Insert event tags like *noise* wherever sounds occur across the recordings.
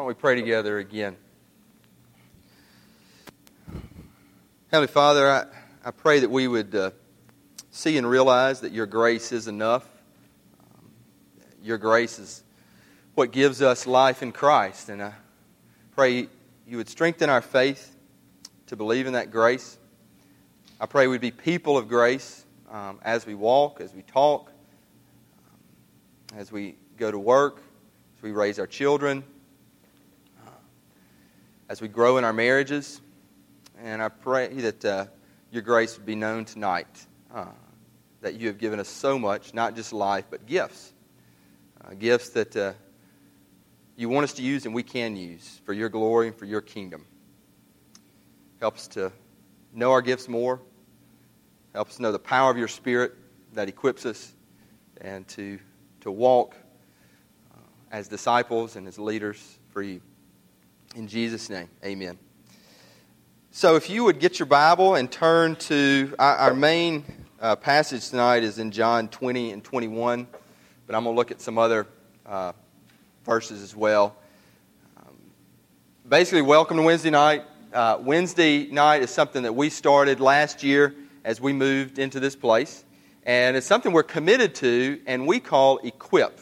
Don't we pray together again? Heavenly Father, I, I pray that we would uh, see and realize that your grace is enough. Um, your grace is what gives us life in Christ. And I pray you would strengthen our faith to believe in that grace. I pray we'd be people of grace um, as we walk, as we talk, um, as we go to work, as we raise our children, as we grow in our marriages. And I pray that uh, your grace would be known tonight, uh, that you have given us so much, not just life, but gifts. Uh, gifts that uh, you want us to use and we can use for your glory and for your kingdom. Help us to know our gifts more. Help us know the power of your Spirit that equips us and to, to walk uh, as disciples and as leaders for you. In Jesus' name, amen. So, if you would get your Bible and turn to our, main uh, passage tonight is in John 20 and 21, but I'm going to look at some other uh, verses as well. Um, basically, welcome to Wednesday night. Uh, Wednesday night is something that we started last year as we moved into this place, and it's something we're committed to, and we call Equip,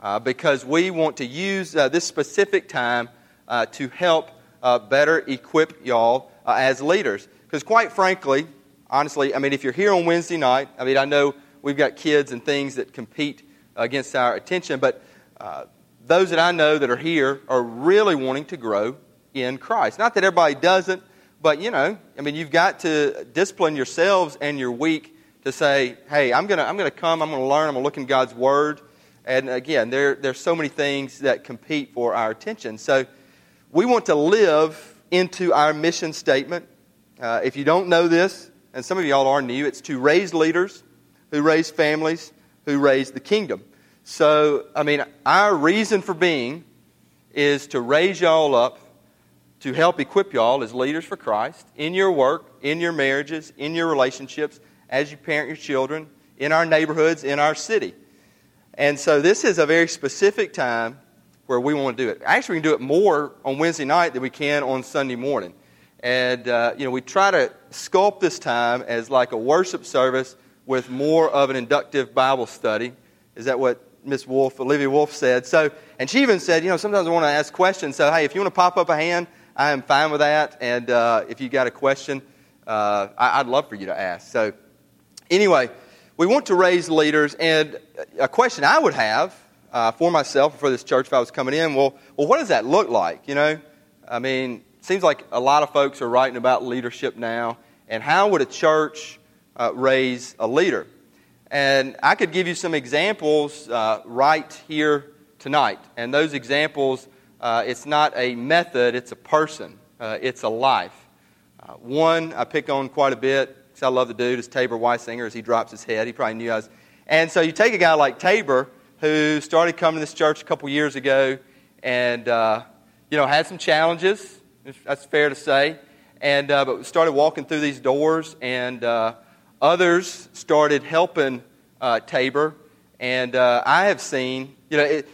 uh, because we want to use uh, this specific time uh, to help better equip y'all uh, as leaders. Because, quite frankly, honestly, I mean, if you're here on Wednesday night, I mean, I know we've got kids and things that compete against our attention, but uh, those that I know that are here are really wanting to grow in Christ. Not that everybody doesn't, but you know, I mean, you've got to discipline yourselves and your week to say, hey, I'm going to I'm to come, I'm going to learn, I'm going to look in God's Word. And again, there, there's so many things that compete for our attention. So we want to live into our mission statement. Uh, if you don't know this, and some of y'all are new, it's to raise leaders who raise families who raise the kingdom. So, I mean, our reason for being is to raise y'all up, to help equip y'all as leaders for Christ in your work, in your marriages, in your relationships, as you parent your children, in our neighborhoods, in our city. And so, this is a very specific time where we want to do it. Actually, we can do it more on Wednesday night than we can on Sunday morning. And, uh, you know, we try to sculpt this time as like a worship service with more of an inductive Bible study. Is that what Miss Wolf, Olivia Wolf said? So, and she even said, you know, sometimes I want to ask questions. So, hey, if you want to pop up a hand, I am fine with that. And uh, if you got a question, uh, I, I'd love for you to ask. So, anyway, we want to raise leaders. And a question I would have uh, for myself for this church if I was coming in. Well, well, what does that look like? You know, I mean, seems like a lot of folks are writing about leadership now, and how would a church uh, raise a leader? And I could give you some examples uh, right here tonight. And those examples, uh, it's not a method, it's a person, uh, it's a life. Uh, one I pick on quite a bit because I love the dude is Tabor Weisinger as he drops his head. He probably knew I was. And so you take a guy like Tabor, who started coming to this church a couple years ago and, uh, you know, had some challenges, that's fair to say, and, uh, but started walking through these doors, and uh, others started helping uh, Tabor. And uh, I have seen, you know, it,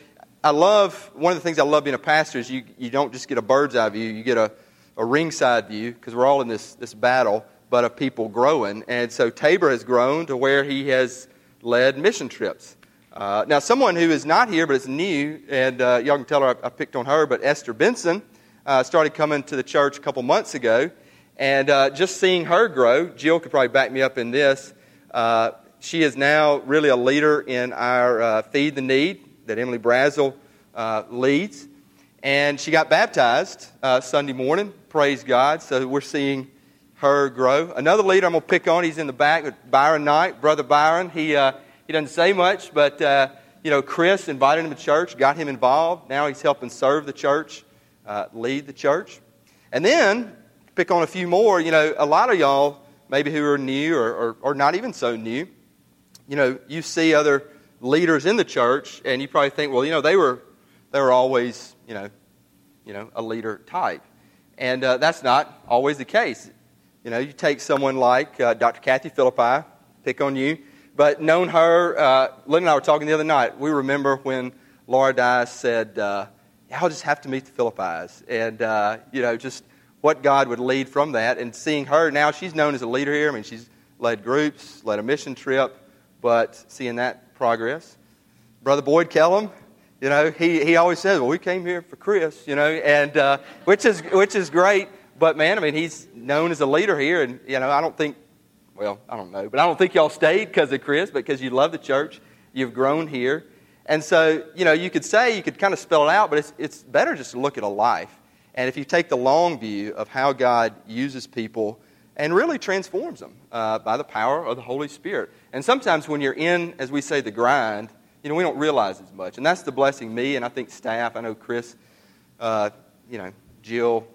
I love, one of the things I love being a pastor is you, you don't just get a bird's eye view, you get a, a ringside view, because we're all in this, this battle, but of people growing. And so Tabor has grown to where he has led mission trips. Uh, now, someone who is not here but is new, and uh, y'all can tell her I, I, picked on her, but Esther Benson uh, started coming to the church a couple months ago. And uh, just seeing her grow, Jill could probably back me up in this. Uh, she is now really a leader in our uh, Feed the Need that Emily Brazel leads. And she got baptized Sunday morning, praise God. So we're seeing her grow. Another leader I'm going to pick on, he's in the back, with Byron Knight, Brother Byron. He he doesn't say much, but uh, you know, Chris invited him to church, got him involved. Now he's helping serve the church, uh, lead the church. And then, pick on a few more, you know, a lot of y'all, maybe who are new or, or, or not even so new, you know, you see other leaders in the church, and you probably think, well, you know, they were, they were always, you know, you know, a leader type. And uh, that's not always the case. You know, you take someone like uh, Dr. Kathy Philippi, pick on you but known her, uh, Lynn and I were talking the other night. We remember when Laura Dice said, uh, y'all just have to meet the Philippi's. And, uh, you know, just what God would lead from that. And seeing her, now she's known as a leader here. I mean, she's led groups, led a mission trip, but seeing that progress. Brother Boyd Kellum, you know, he, he always says, well, we came here for Chris, you know, and uh, which, is, which is great. But, man, I mean, he's known as a leader here. And, you know, I don't think, well, I don't know, but I don't think y'all stayed because of Chris, but because you love the church. You've grown here. And so, you know, you could say, you could kind of spell it out, but it's, it's better just to look at a life. And if you take the long view of how God uses people and really transforms them uh, by the power of the Holy Spirit. And sometimes when you're in, as we say, the grind, you know, we don't realize as much. And that's the blessing me and I think staff. I know Chris, uh, you know, Jill,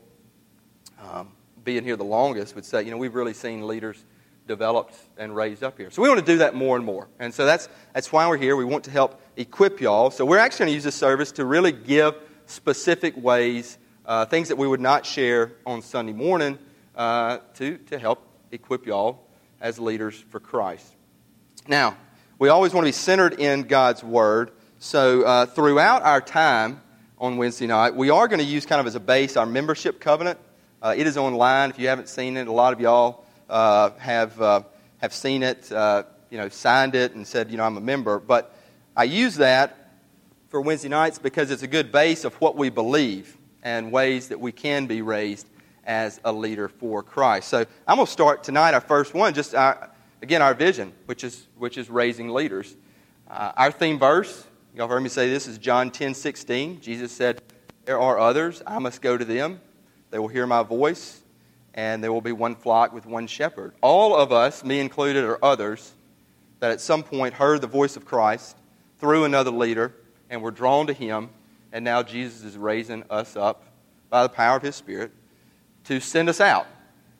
um, being here the longest, would say, you know, we've really seen leaders developed and raised up here. So we want to do that more and more. And so that's, that's why we're here. We want to help equip y'all. So we're actually going to use this service to really give specific ways, uh, things that we would not share on Sunday morning, uh, to, to help equip y'all as leaders for Christ. Now, we always want to be centered in God's Word. So uh, throughout our time on Wednesday night, we are going to use kind of as a base our membership covenant. Uh, it is online. If you haven't seen it, a lot of y'all uh, have, uh, have seen it, uh, you know, signed it and said, you know, I'm a member. But I use that for Wednesday nights because it's a good base of what we believe and ways that we can be raised as a leader for Christ. So I'm going to start tonight, our first one, just our, again, our vision, which is, which is raising leaders. Uh, our theme verse, y'all heard me say this, is John 10 16. Jesus said, There are others, I must go to them. They will hear my voice, and there will be one flock with one shepherd. All of us, me included, or others, that at some point heard the voice of Christ through another leader and were drawn to him, and now Jesus is raising us up by the power of his Spirit to send us out.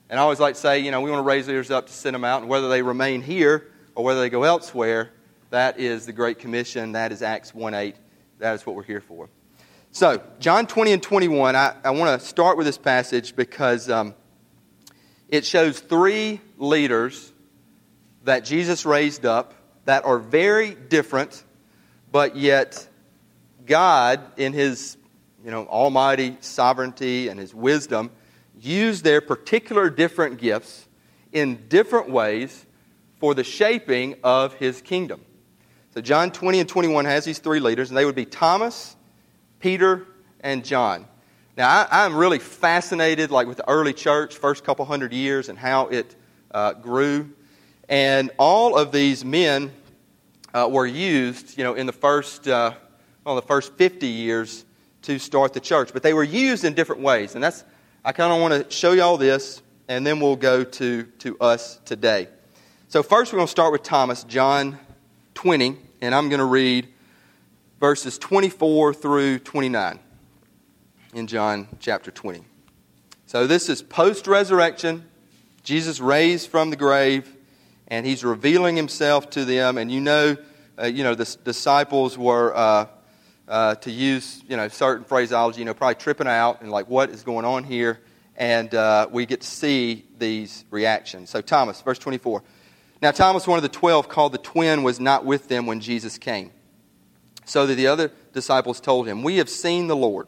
And I always like to say, you know, we want to raise leaders up to send them out, and whether they remain here or whether they go elsewhere, that is the Great Commission. That is Acts 1 8. That is what we're here for. So, John 20 and 21, I, I want to start with this passage because um, it shows three leaders that Jesus raised up that are very different, but yet God, in His you know, almighty sovereignty and His wisdom, used their particular different gifts in different ways for the shaping of His kingdom. So, John 20 and 21 has these three leaders, and they would be Thomas, Peter, and John. Now, I, am really fascinated, like with the early church, first couple hundred years, and how it uh, grew. And all of these men uh, were used, you know, in the first, uh, well, the first 50 years to start the church. But they were used in different ways, and that's I kind of want to show you all this, and then we'll go to to us today. So first, we're going to start with Thomas, John 20, and I'm going to read verses 24 through 29 in John chapter 20. So this is post resurrection. Jesus raised from the grave, and he's revealing himself to them. And you know, uh, you know, the disciples were, uh, uh, to use, you know, certain phraseology, you know, probably tripping out and like, what is going on here? And uh, we get to see these reactions. So Thomas, verse 24. Now Thomas, one of the twelve, called the twin, was not with them when Jesus came. So that the other disciples told him, We have seen the Lord.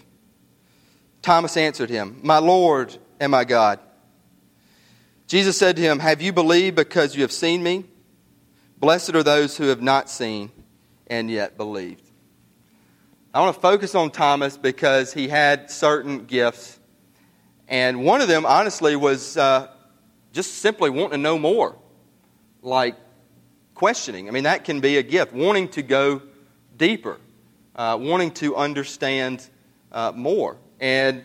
Thomas answered him, My Lord and my God. Jesus said to him, Have you believed because you have seen me? Blessed are those who have not seen and yet believed. I want to focus on Thomas because he had certain gifts. And one of them, honestly, was uh, just simply wanting to know more. Like questioning. I mean, that can be a gift. Wanting to go deeper, uh, wanting to understand uh, more. And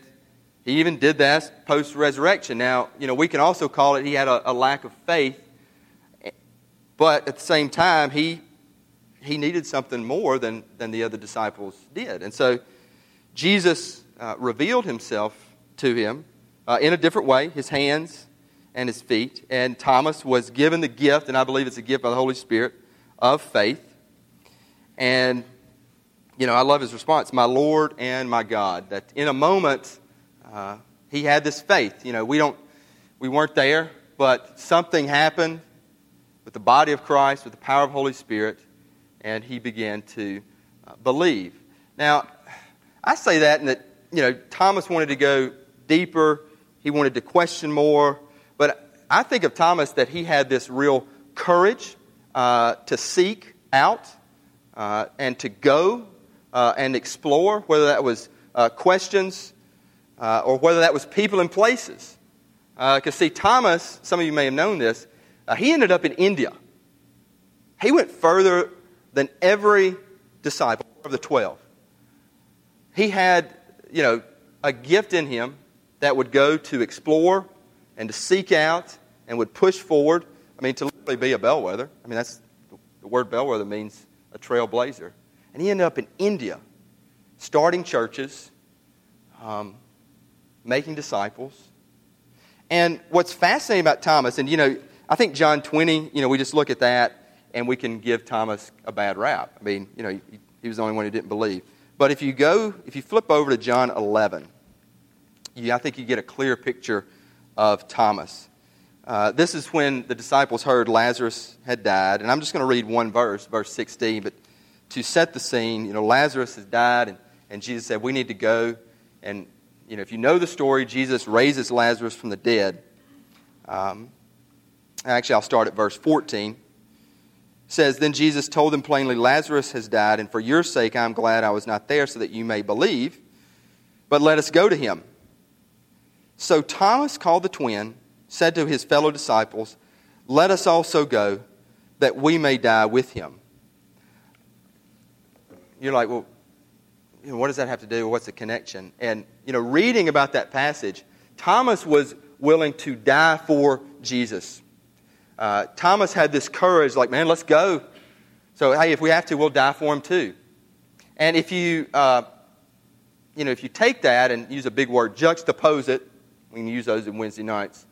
he even did that post resurrection. Now, you know, we can also call it he had a, a, lack of faith, but at the same time, he, he needed something more than, than the other disciples did. And so Jesus uh, revealed himself to him uh, in a different way his hands and his feet. And Thomas was given the gift, and I believe it's a gift by the Holy Spirit, of faith. And, you know, I love his response, my Lord and my God. That in a moment, uh, he had this faith. You know, we don't, we weren't there, but something happened with the body of Christ, with the power of Holy Spirit, and he began to uh, believe. Now, I say that and that, you know, Thomas wanted to go deeper. He wanted to question more. But I think of Thomas that he had this real courage uh, to seek out uh, and to go uh, and explore, whether that was uh, questions uh, or whether that was people and places. Because, uh, see, Thomas, some of you may have known this, he ended up in India. He went further than every disciple of the 12. He had, you know, a gift in him that would go to explore and to seek out and would push forward. I mean, to literally be a bellwether. I mean, that's the word bellwether means a trailblazer. And he ended up in India, starting churches, um, making disciples. And what's fascinating about Thomas, and you know, I think John 20, you know, we just look at that and we can give Thomas a bad rap. I mean, you know, he, he was the only one who didn't believe. But if you go, if you flip over to John 11, you, I think you get a clear picture of Thomas. Uh, this is when the disciples heard Lazarus had died. And I'm just going to read one verse, verse 16. But to set the scene, you know, Lazarus has died, and, and Jesus said, We need to go. And, you know, if you know the story, Jesus raises Lazarus from the dead. Um, actually, I'll start at verse 14. It says, Then Jesus told them plainly, Lazarus has died, and for your sake I am glad I was not there, so that you may believe. But let us go to him. So Thomas called the twin, said to his fellow disciples, Let us also go, that we may die with him. You're like, well, you know, what does that have to do? What's the connection? And, you know, reading about that passage, Thomas was willing to die for Jesus. Uh, Thomas had this courage, like, man, let's go. So, hey, if we have to, we'll die for him too. And if you, uh, you know, if you take that and use a big word, juxtapose it we can use those in Wednesday nights.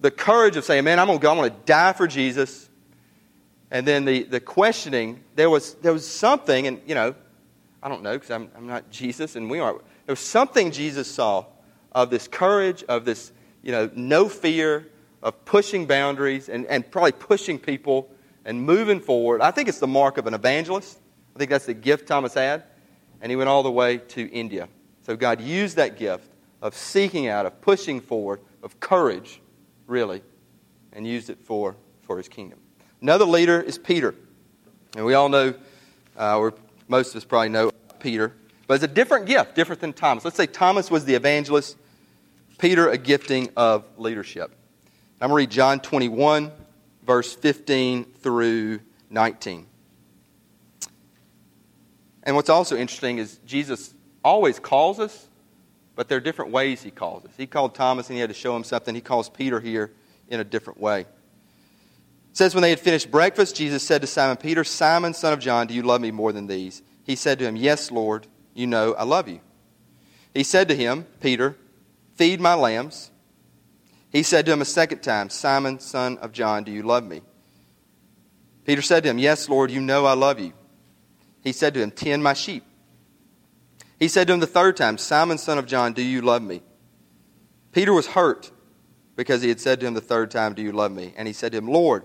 The courage of saying, man, I'm going to go, I'm going to die for Jesus. And then the, the questioning, there was, there was something, and, you know, I don't know because I'm, I'm not Jesus and we aren't. There was something Jesus saw of this courage, of this, you know, no fear, of pushing boundaries and, and probably pushing people and moving forward. I think it's the mark of an evangelist. I think that's the gift Thomas had. And he went all the way to India. So God used that gift of seeking out, of pushing forward, of courage, really, and used it for, for his kingdom. Another leader is Peter. And we all know, uh, or most of us probably know Peter, but it's a different gift, different than Thomas. Let's say Thomas was the evangelist, Peter, a gifting of leadership. I'm going to read John 21, verse 15 through 19. And what's also interesting is Jesus always calls us but there are different ways he calls us. He called Thomas and he had to show him something. He calls Peter here in a different way. Says, When they had finished breakfast, Jesus said to Simon Peter, Simon, son of John, do you love me more than these? He said to him, Yes, Lord, you know I love you. He said to him, Peter, Feed my lambs. He said to him a second time, Simon, son of John, do you love me? Peter said to him, Yes, Lord, you know I love you. He said to him, Tend my sheep. He said to him the third time, Simon, son of John, do you love me? Peter was hurt because he had said to him the third time, Do you love me? And he said to him, Lord,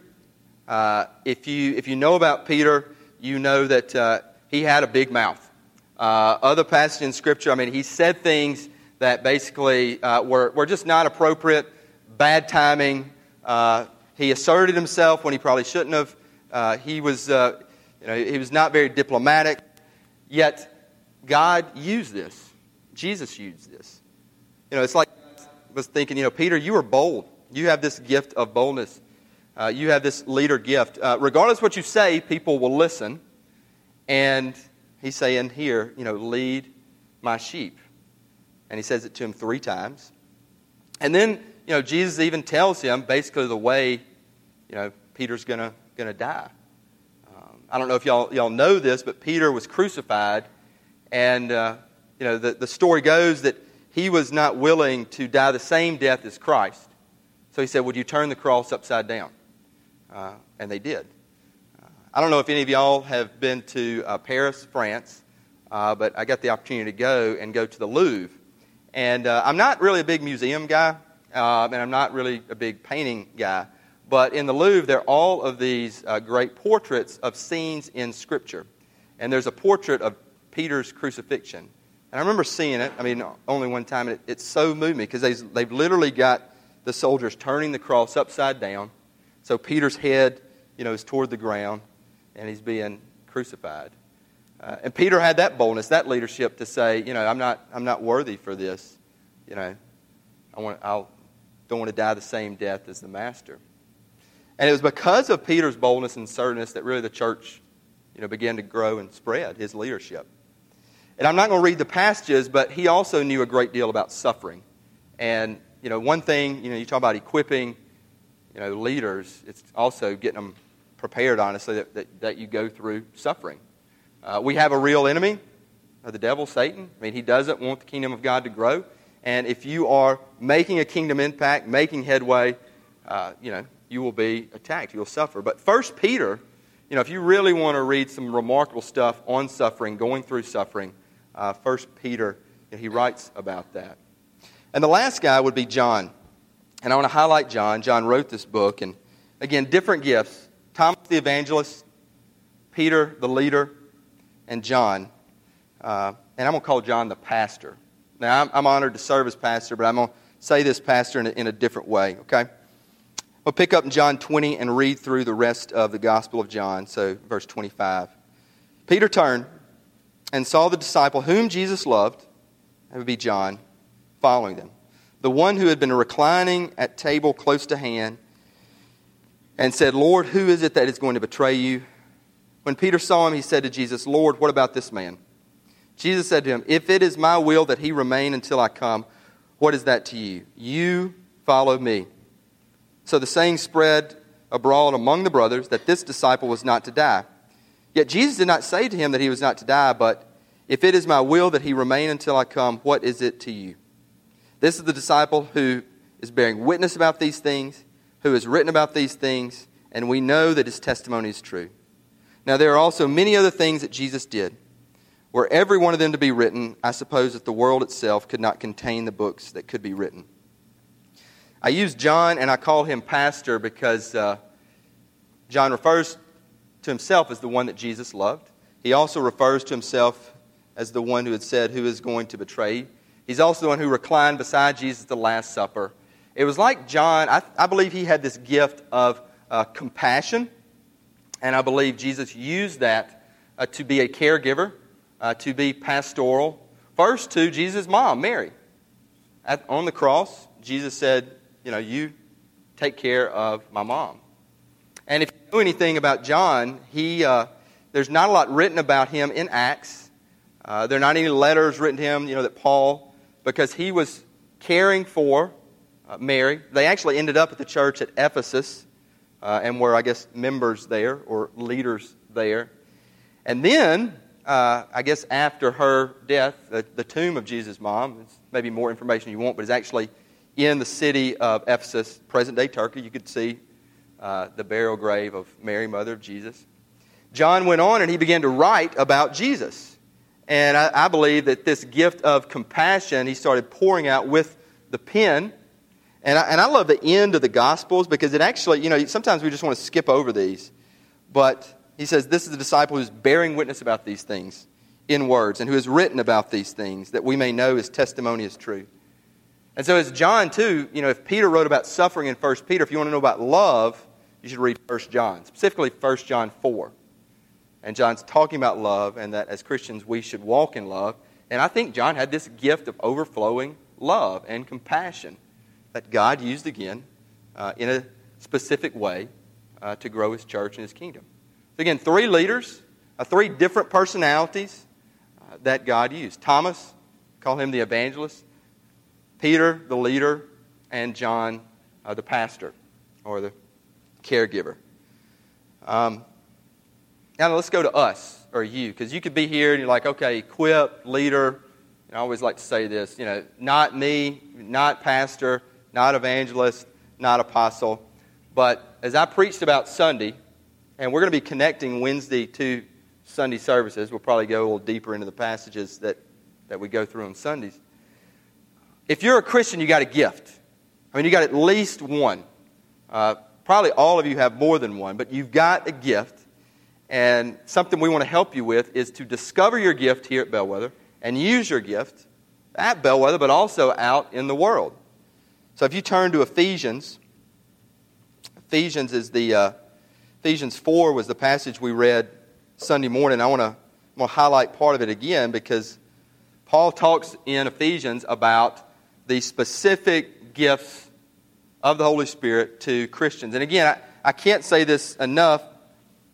Uh, if, you, if you know about Peter, you know that uh, he had a big mouth. Uh, other passages in Scripture, I mean, he said things that basically uh, were, were just not appropriate, bad timing. Uh, he asserted himself when he probably shouldn't have. Uh, he, was, you know, he was not very diplomatic. Yet, God used this. Jesus used this You know, it's like I was thinking, you know, Peter, you are bold. You have this gift of boldness. Uh, you have this leader gift. Uh, regardless what you say, people will listen. And he's saying here, you know, lead my sheep. And he says it to him three times. And then, you know, Jesus even tells him basically the way, you know, Peter's to gonna die. Um, I don't know if y'all, y'all know this, but Peter was crucified. And, uh, you know, the, the story goes that he was not willing to die the same death as Christ. So he said, Would you turn the cross upside down? Uh, and they did. Uh, I don't know if any of y'all have been to uh, Paris, France, uh, but I got the opportunity to go and go to the Louvre. And uh, I'm not really a big museum guy, uh, and I'm not really a big painting guy. But in the Louvre, there are all of these great portraits of scenes in Scripture. And there's a portrait of Peter's crucifixion. And I remember seeing it, I mean, only one time, and it, it so moved me because they, they've literally got the soldiers turning the cross upside down. So Peter's head, you know, is toward the ground, and he's being crucified. Uh, and Peter had that boldness, that leadership to say, you know, I'm not, I'm not worthy for this. You know, I want, I don't want to die the same death as the master. And it was because of Peter's boldness and certainness that really the church, you know, began to grow and spread his leadership. And I'm not going to read the passages, but he also knew a great deal about suffering. And, you know, one thing, you know, you talk about equipping, you know, leaders, it's also getting them prepared, honestly, that, that, that you go through suffering. Uh, we have a real enemy, the devil, Satan. I mean, he doesn't want the kingdom of God to grow. And if you are making a kingdom impact, making headway, uh, you know, you will be attacked. You'll suffer. But First Peter, you know, if you really want to read some remarkable stuff on suffering, going through suffering, uh, First Peter, you know, he writes about that. And the last guy would be John. And I want to highlight John. John wrote this book. And again, different gifts. Thomas the evangelist, Peter the leader, and John. Uh, and I'm going to call John the pastor. Now, I'm, I'm, honored to serve as pastor, but I'm going to say this pastor in a, in a different way, okay? We'll pick up in John 20 and read through the rest of the Gospel of John. So, verse 25. Peter turned and saw the disciple whom Jesus loved, that would be John, following them. The one who had been reclining at table close to hand, and said, Lord, who is it that is going to betray you? When Peter saw him, he said to Jesus, Lord, what about this man? Jesus said to him, If it is my will that he remain until I come, what is that to you? You follow me. So the saying spread abroad among the brothers that this disciple was not to die. Yet Jesus did not say to him that he was not to die, but if it is my will that he remain until I come, what is it to you? This is the disciple who is bearing witness about these things, who has written about these things, and we know that his testimony is true. Now, there are also many other things that Jesus did. Were every one of them to be written, I suppose that the world itself could not contain the books that could be written. I use John and I call him pastor because uh, John refers to himself as the one that Jesus loved. He also refers to himself as the one who had said, Who is going to betray? He's also the one who reclined beside Jesus at the Last Supper. It was like John, I, I believe he had this gift of uh, compassion, and I believe Jesus used that uh, to be a caregiver, uh, to be pastoral. First to Jesus' mom, Mary. At, on the cross, Jesus said, You know, you take care of my mom. And if you know anything about John, he, uh, there's not a lot written about him in Acts. Uh, there are not any letters written to him, you know, that Paul, because he was caring for uh, Mary. They actually ended up at the church at Ephesus uh, and were, I guess, members there or leaders there. And then, uh, I guess, after her death, the, the tomb of Jesus' mom, maybe more information you want, but it's actually in the city of Ephesus, present day Turkey. You could see uh, the burial grave of Mary, mother of Jesus. John went on and he began to write about Jesus. And I, I believe that this gift of compassion he started pouring out with the pen. And I, and I love the end of the Gospels because it actually, you know, sometimes we just want to skip over these. But he says, This is the disciple who's bearing witness about these things in words and who has written about these things that we may know his testimony is true. And so, as John, too, you know, if Peter wrote about suffering in 1 Peter, if you want to know about love, you should read 1 John, specifically 1 John 4. And John's talking about love and that as Christians we should walk in love. And I think John had this gift of overflowing love and compassion that God used again uh, in a specific way uh, to grow his church and his kingdom. So, again, three leaders, uh, three different personalities uh, that God used. Thomas, call him the evangelist, Peter, the leader, and John, uh, the pastor or the caregiver. Um, now, let's go to us or you, because you could be here and you're like, okay, equip, leader. And I always like to say this, you know, not me, not pastor, not evangelist, not apostle. But as I preached about Sunday, and we're going to be connecting Wednesday to Sunday services, we'll probably go a little deeper into the passages that, that we go through on Sundays. If you're a Christian, you got a gift. I mean, you got at least one. Uh, probably all of you have more than one, but you've got a gift. And something we want to help you with is to discover your gift here at Bellwether and use your gift at Bellwether, but also out in the world. So if you turn to Ephesians, Ephesians is the uh, Ephesians 4 was the passage we read Sunday morning. I want to highlight part of it again because Paul talks in Ephesians about the specific gifts of the Holy Spirit to Christians. And again, I, I can't say this enough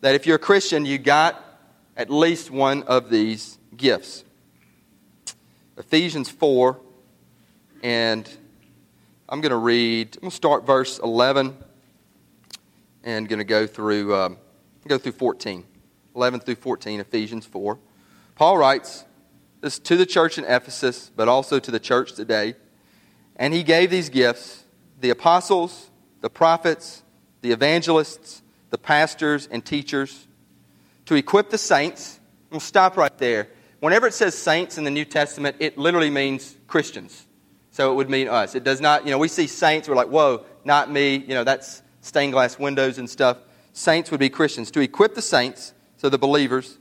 that if you're a Christian, you got at least one of these gifts. Ephesians 4, and I'm going to read, I'm going to start verse 11 and going to go through, um, go through 14. 11 through 14, Ephesians 4. Paul writes this to the church in Ephesus, but also to the church today. And he gave these gifts the apostles, the prophets, the evangelists, the pastors, and teachers to equip the saints. We'll stop right there. Whenever it says saints in the New Testament, it literally means Christians. So it would mean us. It does not, you know, we see saints, we're like, whoa, not me. You know, that's stained glass windows and stuff. Saints would be Christians. To equip the saints, so the believers,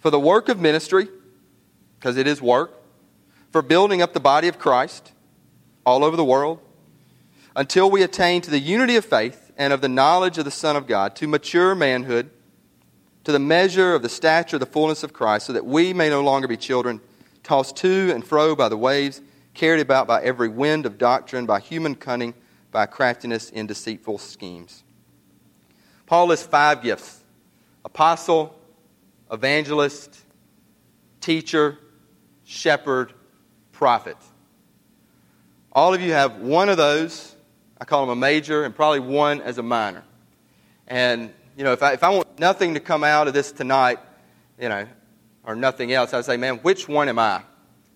for the work of ministry, because it is work, for building up the body of Christ all over the world until we attain to the unity of faith and of the knowledge of the Son of God, to mature manhood, to the measure of the stature of the fullness of Christ, so that we may no longer be children, tossed to and fro by the waves, carried about by every wind of doctrine, by human cunning, by craftiness in deceitful schemes. Paul lists five gifts apostle, evangelist, teacher, shepherd, prophet. All of you have one of those I call them a major and probably one as a minor. And, you know, if I, if I want nothing to come out of this tonight, you know, or nothing else, I'd say, man, which one am I?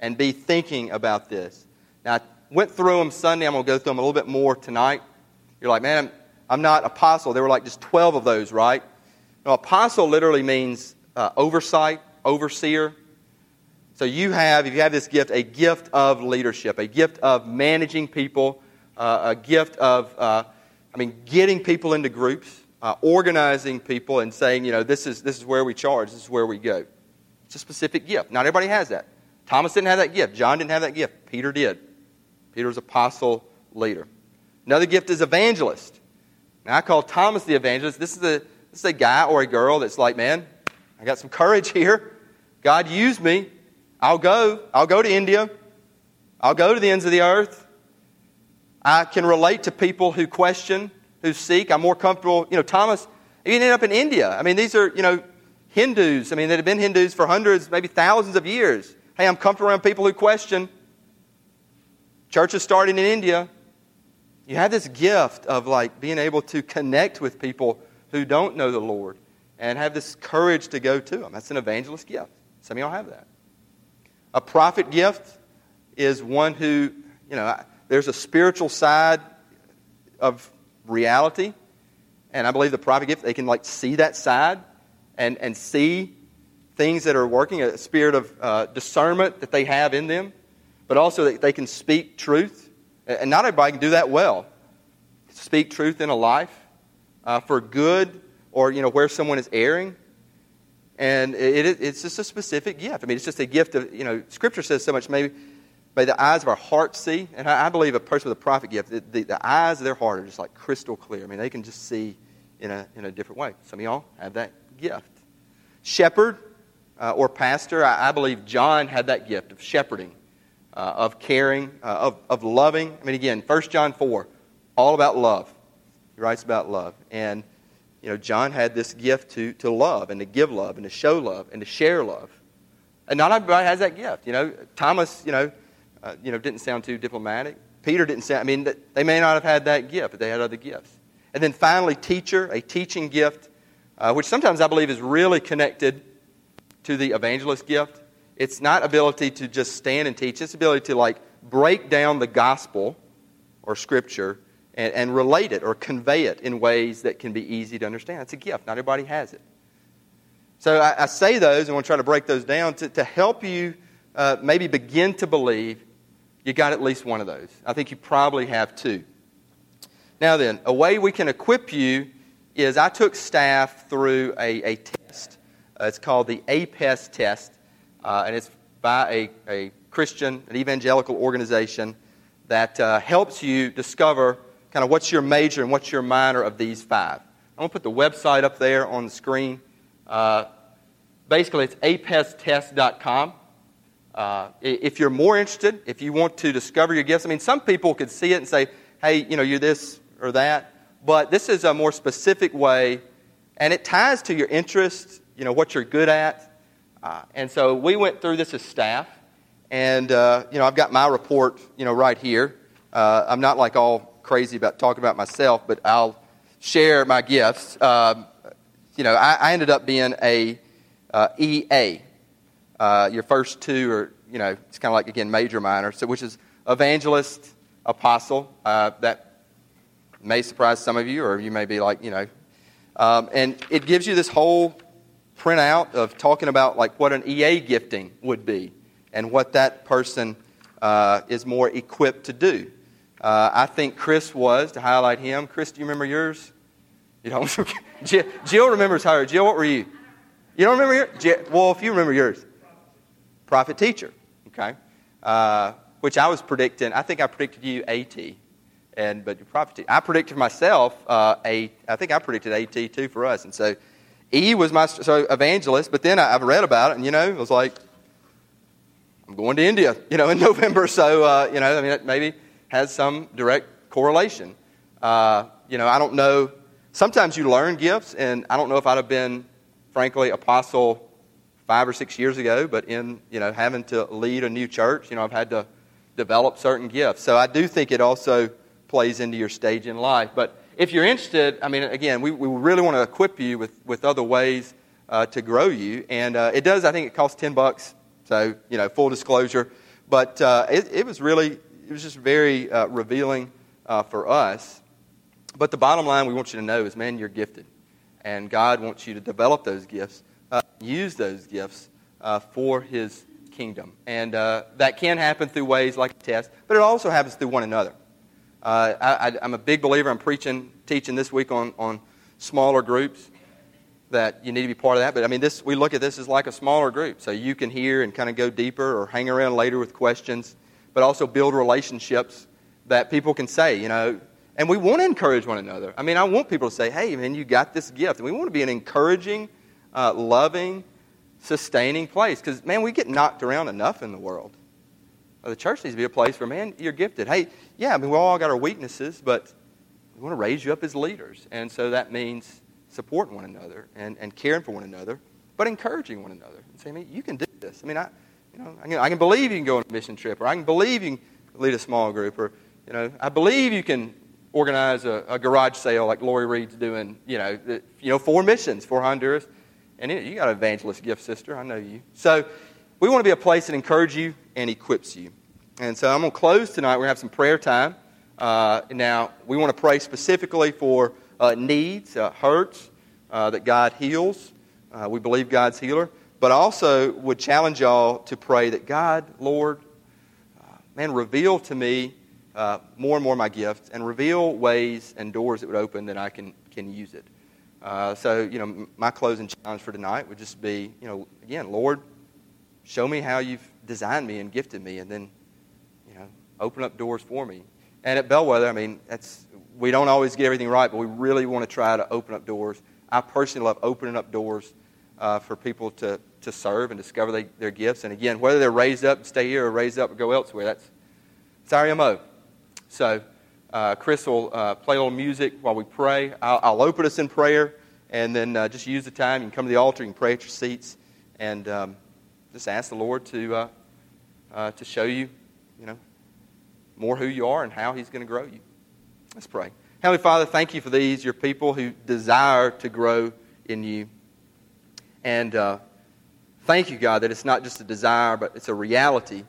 And be thinking about this. Now, I went through them Sunday. I'm going to go through them a little bit more tonight. You're like, man, I'm, I'm not apostle. There were like just 12 of those, right? No, apostle literally means uh, oversight, overseer. So you have, if you have this gift, a gift of leadership, a gift of managing people uh, a gift of, uh, I mean, getting people into groups, uh, organizing people, and saying, you know, this is, this is where we charge, this is where we go. It's a specific gift. Not everybody has that. Thomas didn't have that gift. John didn't have that gift. Peter did. Peter was apostle leader. Another gift is evangelist. Now, I call Thomas the evangelist. This is a, this is a guy or a girl that's like, man, I got some courage *laughs* here. God used me. I'll go. I'll go to India. I'll go to the ends of the earth. I can relate to people who question, who seek. I'm more comfortable. You know, Thomas, he ended up in India. I mean, these are, you know, Hindus. I mean, that have been Hindus for hundreds, maybe thousands of years. Hey, I'm comfortable around people who question. Churches starting in India. You have this gift of like being able to connect with people who don't know the Lord and have this courage to go to them. That's an evangelist gift. Some of y'all have that. A prophet gift is one who, you know, there's a spiritual side of reality. And I believe the prophet gift, they can like see that side and, and see things that are working, a spirit of uh, discernment that they have in them, but also that they can speak truth. And not everybody can do that well. Speak truth in a life uh, for good or, you know, where someone is erring. And it, it, it's just a specific gift. I mean, it's just a gift of, you know, Scripture says so much. Maybe May the eyes of our hearts see. And I, I believe a person with a prophet gift, the, the, the, eyes of their heart are just like crystal clear. I mean, they can just see in a, in a different way. Some of y'all have that gift. Shepherd uh, or pastor, I, I, believe John had that gift of shepherding. uh, of caring, uh, of, of loving. I mean, again, 1 John 4, all about love. He writes about love. And, you know, John had this gift to, to love and to give love and to show love and to share love. And not everybody has that gift. You know, Thomas, you know, uh, you know, didn't sound too diplomatic. Peter didn't sound, I mean, they may not have had that gift, but they had other gifts. And then finally, teacher, a teaching gift, uh, which sometimes I believe is really connected to the evangelist gift. It's not ability to just stand and teach, it's ability to like break down the gospel or scripture and, and relate it or convey it in ways that can be easy to understand. It's a gift. Not everybody has it. So I, I say those, and I want to try to break those down to, to help you uh, maybe begin to believe you got at least one of those. I think you probably have two. Now, then, a way we can equip you is I took staff through a, a test. Uh, it's called the APEST test, uh, and it's by a, a Christian, an evangelical organization that uh, helps you discover kind of what's your major and what's your minor of these five. I'm going to put the website up there on the screen. Uh, basically, it's apestest.com. Uh, if you're more interested, if you want to discover your gifts, I mean, some people could see it and say, hey, you know, you're this or that. But this is a more specific way, and it ties to your interests, you know, what you're good at. Uh, and so we went through this as staff, and, uh, you know, I've got my report, you know, right here. Uh, I'm not like all crazy about talking about myself, but I'll share my gifts. Um, you know, I, I, ended up being a uh, EA, uh, your first two are, you know, it's kind of like, again, major minor, so, which is evangelist, apostle. Uh, that may surprise some of you, or you may be like, you know. Um, and it gives you this whole printout of talking about like what an EA gifting would be and what that person uh, is more equipped to do. Uh, I think Chris was, to highlight him. Chris, do you remember yours? You don't? *laughs* Jill, Jill remembers her. Jill, what were you? You don't remember yours? Well, if you remember yours prophet teacher, okay? Uh, which I was predicting, I think I predicted you AT, and but you prophet teacher. I predicted myself uh, a, I think I predicted AT too for us, and so E was my so evangelist. But then I, have read about it, and you know, it was like I'm going to India, *laughs* you know, in November. So uh, you know, I mean, it maybe has some direct correlation. Uh, you know, I don't know. Sometimes you learn gifts, and I don't know if I'd have been, frankly, apostle five or six years ago, but in you know having to lead a new church, you know I've had to develop certain gifts. So I do think it also plays into your stage in life. But if you're interested, I mean, again, we, we really want to equip you with, with other ways uh, to grow you, and uh, it does. I think it costs ten bucks. So you know, full disclosure. But uh, it, it, was really, it was just very uh, revealing uh, for us. But the bottom line we want you to know is, man, you're gifted, and God wants you to develop those gifts uh, use those gifts uh, for His kingdom. And uh, that can happen through ways like a test, but it also happens through one another. Uh, I, am a big believer. I'm preaching, teaching this week on, on smaller groups that you need to be part of that. But I mean, this we look at this as like a smaller group, so you can hear and kind of go deeper or hang around later with questions, but also build relationships that people can say, you know. And we want to encourage one another. I mean, I want people to say, "Hey, man, you got this gift," and we want to be an encouraging uh, loving, sustaining place. Because, man, we get knocked around enough in the world. the church needs to be a place where, man, you're gifted. Hey, yeah, I mean, we all got our weaknesses, but we want to raise you up as leaders. And so that means supporting one another and, and caring for one another, but encouraging one another and saying, man, you can do this. I mean, I, you know, I can, I can believe you can go on a mission trip, or I can believe you can lead a small group, or, you know, I believe you can organize a, a garage sale like Lori Reed's doing, you know, you know, for missions for Honduras. And you got an evangelist gift, sister. I know you. So we want to be a place that encourages you and equips you. And so I'm going to close tonight. We're going to have some prayer time. Uh, now, we want to pray specifically for uh, needs, uh, hurts, uh, that God heals. Uh, we believe God's healer. But I also would challenge y'all to pray that God, Lord, uh, man, reveal to me more and more my gifts and reveal ways and doors that would open that I can, can use it. Uh, so, you know, my closing challenge for tonight would just be, you know, again, Lord, show me how you've designed me and gifted me, and then, you know, open up doors for me. And at Bellwether, I mean, that's we don't always get everything right, but we really want to try to open up doors. I personally love opening up doors uh, for people to, to serve and discover they, their gifts. And again, whether they're raised up stay here or raised up and go elsewhere, that's, that's our MO. So uh, Chris will uh, play a little music while we pray. I'll, I'll open us in prayer and then uh, just use the time. You can come to the altar, you can pray at your seats, and um, just ask the Lord to, uh, uh, to show you, you know, more who you are and how He's going to grow you. Let's pray. Heavenly Father, thank you for these, your people who desire to grow in you. And uh, thank you, God, that it's not just a desire, but it's a reality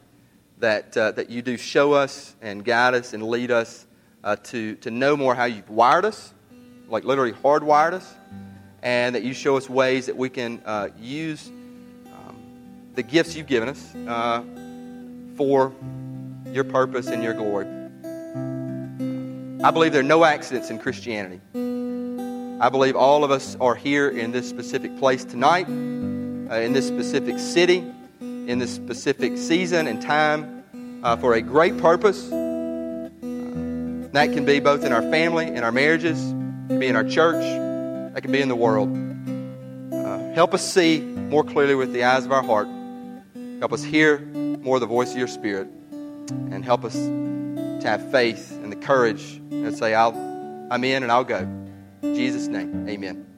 that, uh, that you do show us and guide us and lead us uh, to, to know more how you've wired us, like literally hardwired us, and that you show us ways that we can uh, use um, the gifts you've given us uh, for your purpose and your glory. I believe there are no accidents in Christianity. I believe all of us are here in this specific place tonight, uh, in this specific city, in this specific season and time uh, for a great purpose. That can be both in our family, in our marriages, can be in our church, that can be in the world. Uh, help us see more clearly with the eyes of our heart. Help us hear more the voice of your Spirit. And help us to have faith and the courage and say, I'll, I'm in and I'll go. In Jesus' name, amen.